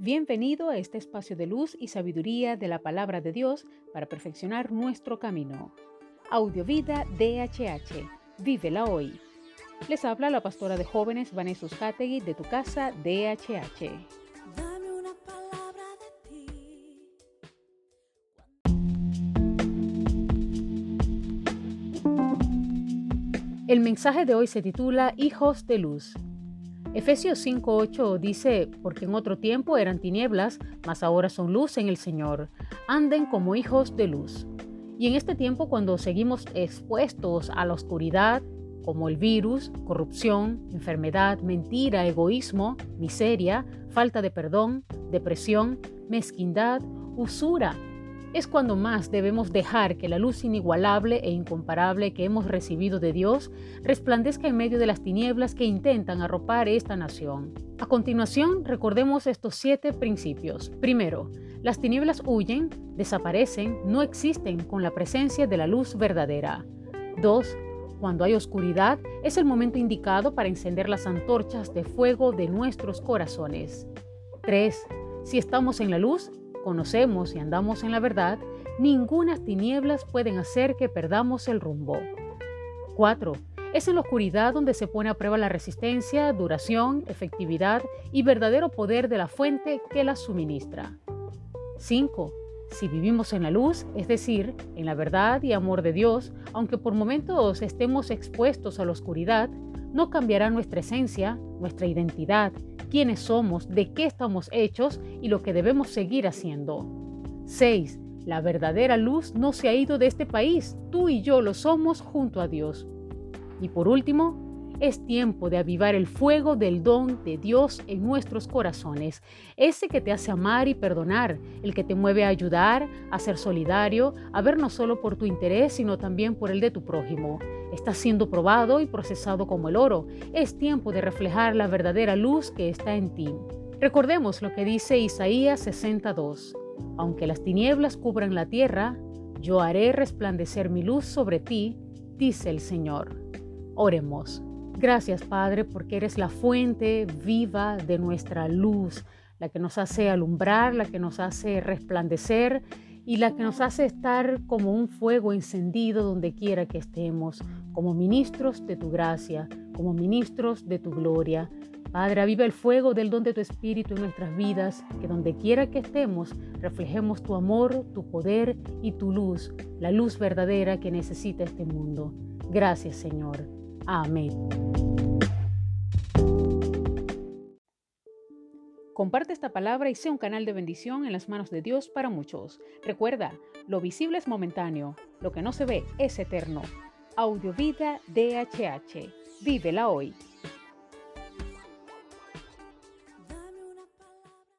Bienvenido a este espacio de luz y sabiduría de la palabra de Dios para perfeccionar nuestro camino. Audiovida DHH. Vívela hoy. Les habla la pastora de jóvenes Vanessa Hategui de tu casa DHH. Dame una palabra de ti. El mensaje de hoy se titula Hijos de Luz. Efesios 5:8 dice, porque en otro tiempo eran tinieblas, mas ahora son luz en el Señor. Anden como hijos de luz. Y en este tiempo cuando seguimos expuestos a la oscuridad, como el virus, corrupción, enfermedad, mentira, egoísmo, miseria, falta de perdón, depresión, mezquindad, usura, es cuando más debemos dejar que la luz inigualable e incomparable que hemos recibido de Dios resplandezca en medio de las tinieblas que intentan arropar esta nación. A continuación, recordemos estos siete principios. Primero, las tinieblas huyen, desaparecen, no existen con la presencia de la luz verdadera. 2. Cuando hay oscuridad, es el momento indicado para encender las antorchas de fuego de nuestros corazones. 3. Si estamos en la luz, conocemos y andamos en la verdad, ninguna tinieblas pueden hacer que perdamos el rumbo. 4. Es en la oscuridad donde se pone a prueba la resistencia, duración, efectividad y verdadero poder de la fuente que la suministra. 5. Si vivimos en la luz, es decir, en la verdad y amor de Dios, aunque por momentos estemos expuestos a la oscuridad, no cambiará nuestra esencia, nuestra identidad, quiénes somos, de qué estamos hechos y lo que debemos seguir haciendo. 6. La verdadera luz no se ha ido de este país, tú y yo lo somos junto a Dios. Y por último, es tiempo de avivar el fuego del don de Dios en nuestros corazones, ese que te hace amar y perdonar, el que te mueve a ayudar, a ser solidario, a ver no solo por tu interés, sino también por el de tu prójimo. Está siendo probado y procesado como el oro. Es tiempo de reflejar la verdadera luz que está en ti. Recordemos lo que dice Isaías 62. Aunque las tinieblas cubran la tierra, yo haré resplandecer mi luz sobre ti, dice el Señor. Oremos. Gracias Padre porque eres la fuente viva de nuestra luz, la que nos hace alumbrar, la que nos hace resplandecer y la que nos hace estar como un fuego encendido donde quiera que estemos, como ministros de tu gracia, como ministros de tu gloria. Padre, aviva el fuego del don de tu Espíritu en nuestras vidas, que donde quiera que estemos, reflejemos tu amor, tu poder y tu luz, la luz verdadera que necesita este mundo. Gracias Señor. Amén. Comparte esta palabra y sea un canal de bendición en las manos de Dios para muchos. Recuerda, lo visible es momentáneo, lo que no se ve es eterno. Audiovida DHH. Vívela hoy.